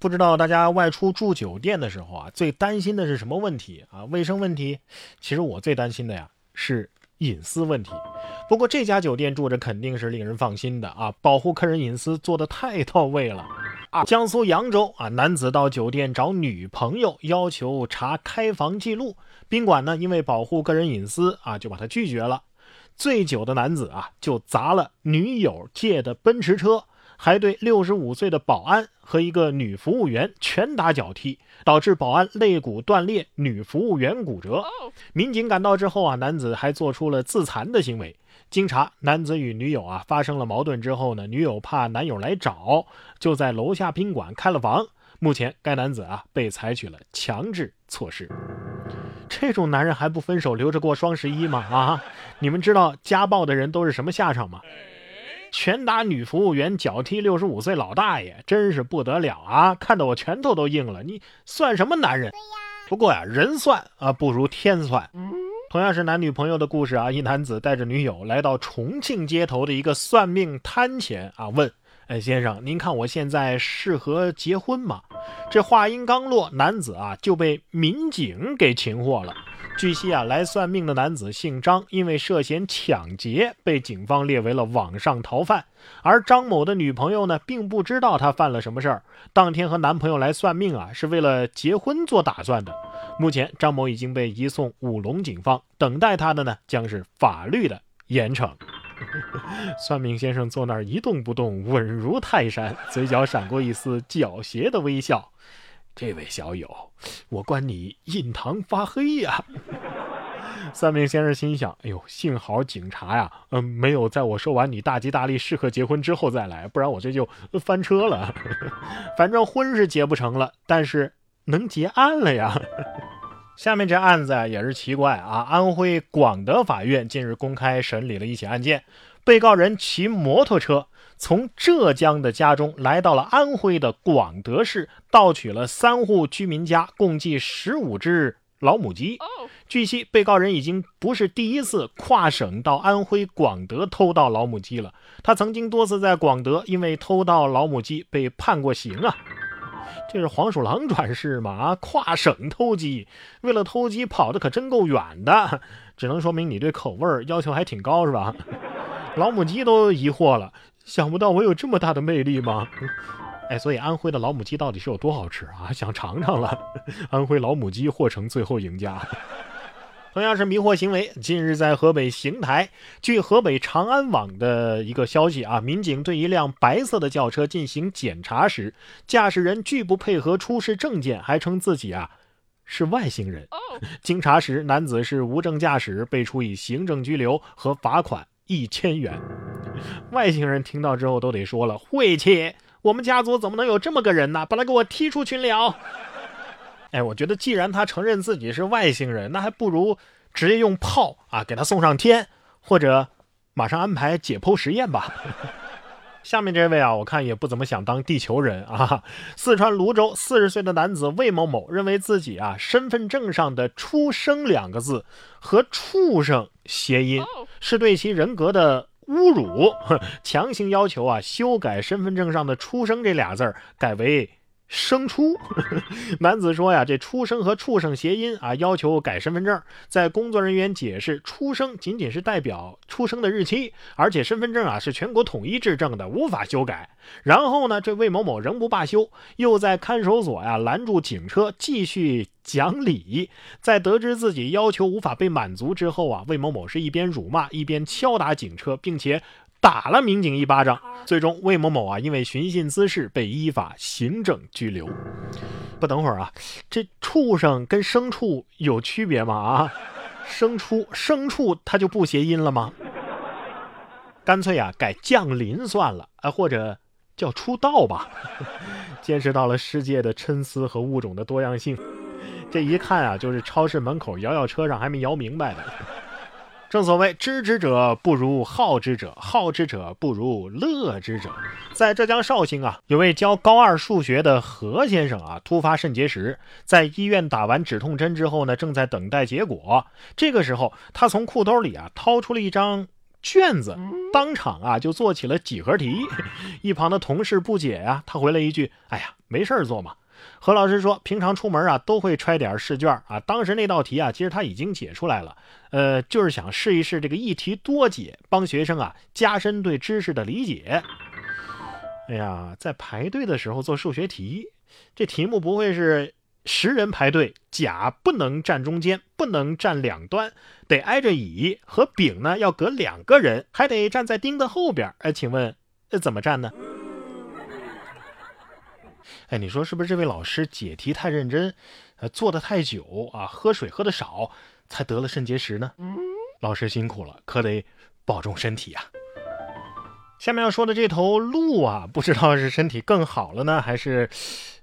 不知道大家外出住酒店的时候啊，最担心的是什么问题啊？卫生问题？其实我最担心的呀是隐私问题。不过这家酒店住着肯定是令人放心的啊，保护客人隐私做得太到位了啊！江苏扬州啊，男子到酒店找女朋友，要求查开房记录，宾馆呢因为保护个人隐私啊，就把他拒绝了。醉酒的男子啊，就砸了女友借的奔驰车。还对六十五岁的保安和一个女服务员拳打脚踢，导致保安肋骨断裂，女服务员骨折。民警赶到之后啊，男子还做出了自残的行为。经查，男子与女友啊发生了矛盾之后呢，女友怕男友来找，就在楼下宾馆开了房。目前该男子啊被采取了强制措施。这种男人还不分手，留着过双十一吗？啊，你们知道家暴的人都是什么下场吗？拳打女服务员，脚踢六十五岁老大爷，真是不得了啊！看得我拳头都硬了。你算什么男人？不过呀，人算啊不如天算。同样是男女朋友的故事啊，一男子带着女友来到重庆街头的一个算命摊前啊，问：“哎，先生，您看我现在适合结婚吗？”这话音刚落，男子啊就被民警给擒获了。据悉啊，来算命的男子姓张，因为涉嫌抢劫，被警方列为了网上逃犯。而张某的女朋友呢，并不知道他犯了什么事儿。当天和男朋友来算命啊，是为了结婚做打算的。目前，张某已经被移送武隆警方，等待他的呢，将是法律的严惩。算命先生坐那儿一动不动，稳如泰山，嘴角闪过一丝狡黠的微笑。这位小友，我观你印堂发黑呀！算命先生心想：哎呦，幸好警察呀，嗯，没有在我说完你大吉大利、适合结婚之后再来，不然我这就翻车了。反正婚是结不成了，但是能结案了呀。下面这案子啊也是奇怪啊，安徽广德法院近日公开审理了一起案件，被告人骑摩托车。从浙江的家中来到了安徽的广德市，盗取了三户居民家共计十五只老母鸡。据悉，被告人已经不是第一次跨省到安徽广德偷盗老母鸡了。他曾经多次在广德因为偷盗老母鸡被判过刑啊！这是黄鼠狼转世吗？啊，跨省偷鸡，为了偷鸡跑的可真够远的，只能说明你对口味要求还挺高，是吧？老母鸡都疑惑了。想不到我有这么大的魅力吗？哎，所以安徽的老母鸡到底是有多好吃啊？想尝尝了。安徽老母鸡或成最后赢家。同样是迷惑行为，近日在河北邢台，据河北长安网的一个消息啊，民警对一辆白色的轿车进行检查时，驾驶人拒不配合出示证件，还称自己啊是外星人。经查实，男子是无证驾驶，被处以行政拘留和罚款一千元。外星人听到之后都得说了：“晦气！我们家族怎么能有这么个人呢？把他给我踢出群聊！”哎，我觉得既然他承认自己是外星人，那还不如直接用炮啊给他送上天，或者马上安排解剖实验吧。下面这位啊，我看也不怎么想当地球人啊。四川泸州四十岁的男子魏某某认为自己啊身份证上的“出生”两个字和“畜生”谐音，是对其人格的。侮辱，强行要求啊修改身份证上的“出生”这俩字儿，改为。生出，男子说呀，这出生和畜生谐音啊，要求改身份证。在工作人员解释，出生仅仅是代表出生的日期，而且身份证啊是全国统一制证的，无法修改。然后呢，这魏某某仍不罢休，又在看守所呀拦住警车，继续讲理。在得知自己要求无法被满足之后啊，魏某某是一边辱骂，一边敲打警车，并且。打了民警一巴掌，最终魏某某啊，因为寻衅滋事被依法行政拘留。不，等会儿啊，这畜生跟牲畜有区别吗？啊，牲畜牲畜它就不谐音了吗？干脆啊改降临算了，啊，或者叫出道吧。见识到了世界的参差和物种的多样性，这一看啊，就是超市门口摇摇车上还没摇明白的。正所谓知之者不如好之者，好之者不如乐之者。在浙江绍兴啊，有位教高二数学的何先生啊，突发肾结石，在医院打完止痛针之后呢，正在等待结果。这个时候，他从裤兜里啊掏出了一张卷子，当场啊就做起了几何题。一旁的同事不解呀，他回了一句：“哎呀，没事做嘛。”何老师说，平常出门啊都会揣点试卷啊。当时那道题啊，其实他已经解出来了，呃，就是想试一试这个一题多解，帮学生啊加深对知识的理解。哎呀，在排队的时候做数学题，这题目不会是十人排队，甲不能站中间，不能站两端，得挨着乙和丙呢要隔两个人，还得站在丁的后边。哎，请问怎么站呢？哎，你说是不是这位老师解题太认真，呃，做的太久啊，喝水喝的少，才得了肾结石呢？老师辛苦了，可得保重身体啊。下面要说的这头鹿啊，不知道是身体更好了呢，还是？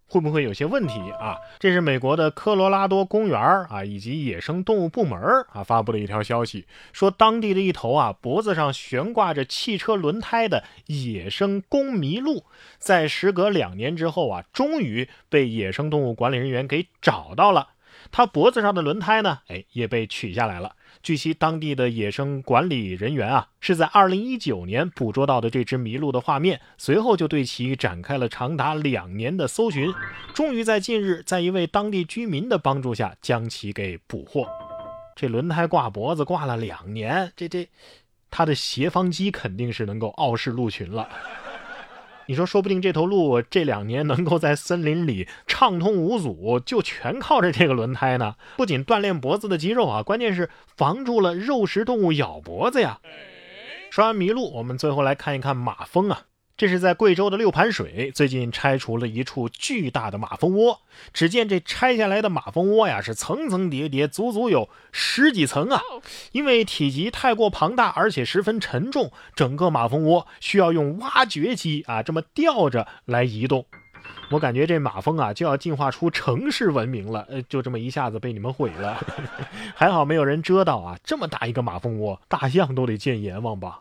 会不会有些问题啊？这是美国的科罗拉多公园啊，以及野生动物部门啊发布的一条消息，说当地的一头啊脖子上悬挂着汽车轮胎的野生公麋鹿，在时隔两年之后啊，终于被野生动物管理人员给找到了。它脖子上的轮胎呢，哎，也被取下来了。据悉，当地的野生管理人员啊，是在2019年捕捉到的这只麋鹿的画面，随后就对其展开了长达两年的搜寻，终于在近日，在一位当地居民的帮助下，将其给捕获。这轮胎挂脖子挂了两年，这这，它的斜方肌肯定是能够傲视鹿群了。你说，说不定这头鹿这两年能够在森林里畅通无阻，就全靠着这个轮胎呢。不仅锻炼脖子的肌肉啊，关键是防住了肉食动物咬脖子呀。说完麋鹿，我们最后来看一看马蜂啊。这是在贵州的六盘水，最近拆除了一处巨大的马蜂窝。只见这拆下来的马蜂窝呀，是层层叠叠，足足有十几层啊！因为体积太过庞大，而且十分沉重，整个马蜂窝需要用挖掘机啊这么吊着来移动。我感觉这马蜂啊就要进化出城市文明了，呃，就这么一下子被你们毁了。还好没有人遮到啊！这么大一个马蜂窝，大象都得见阎王吧。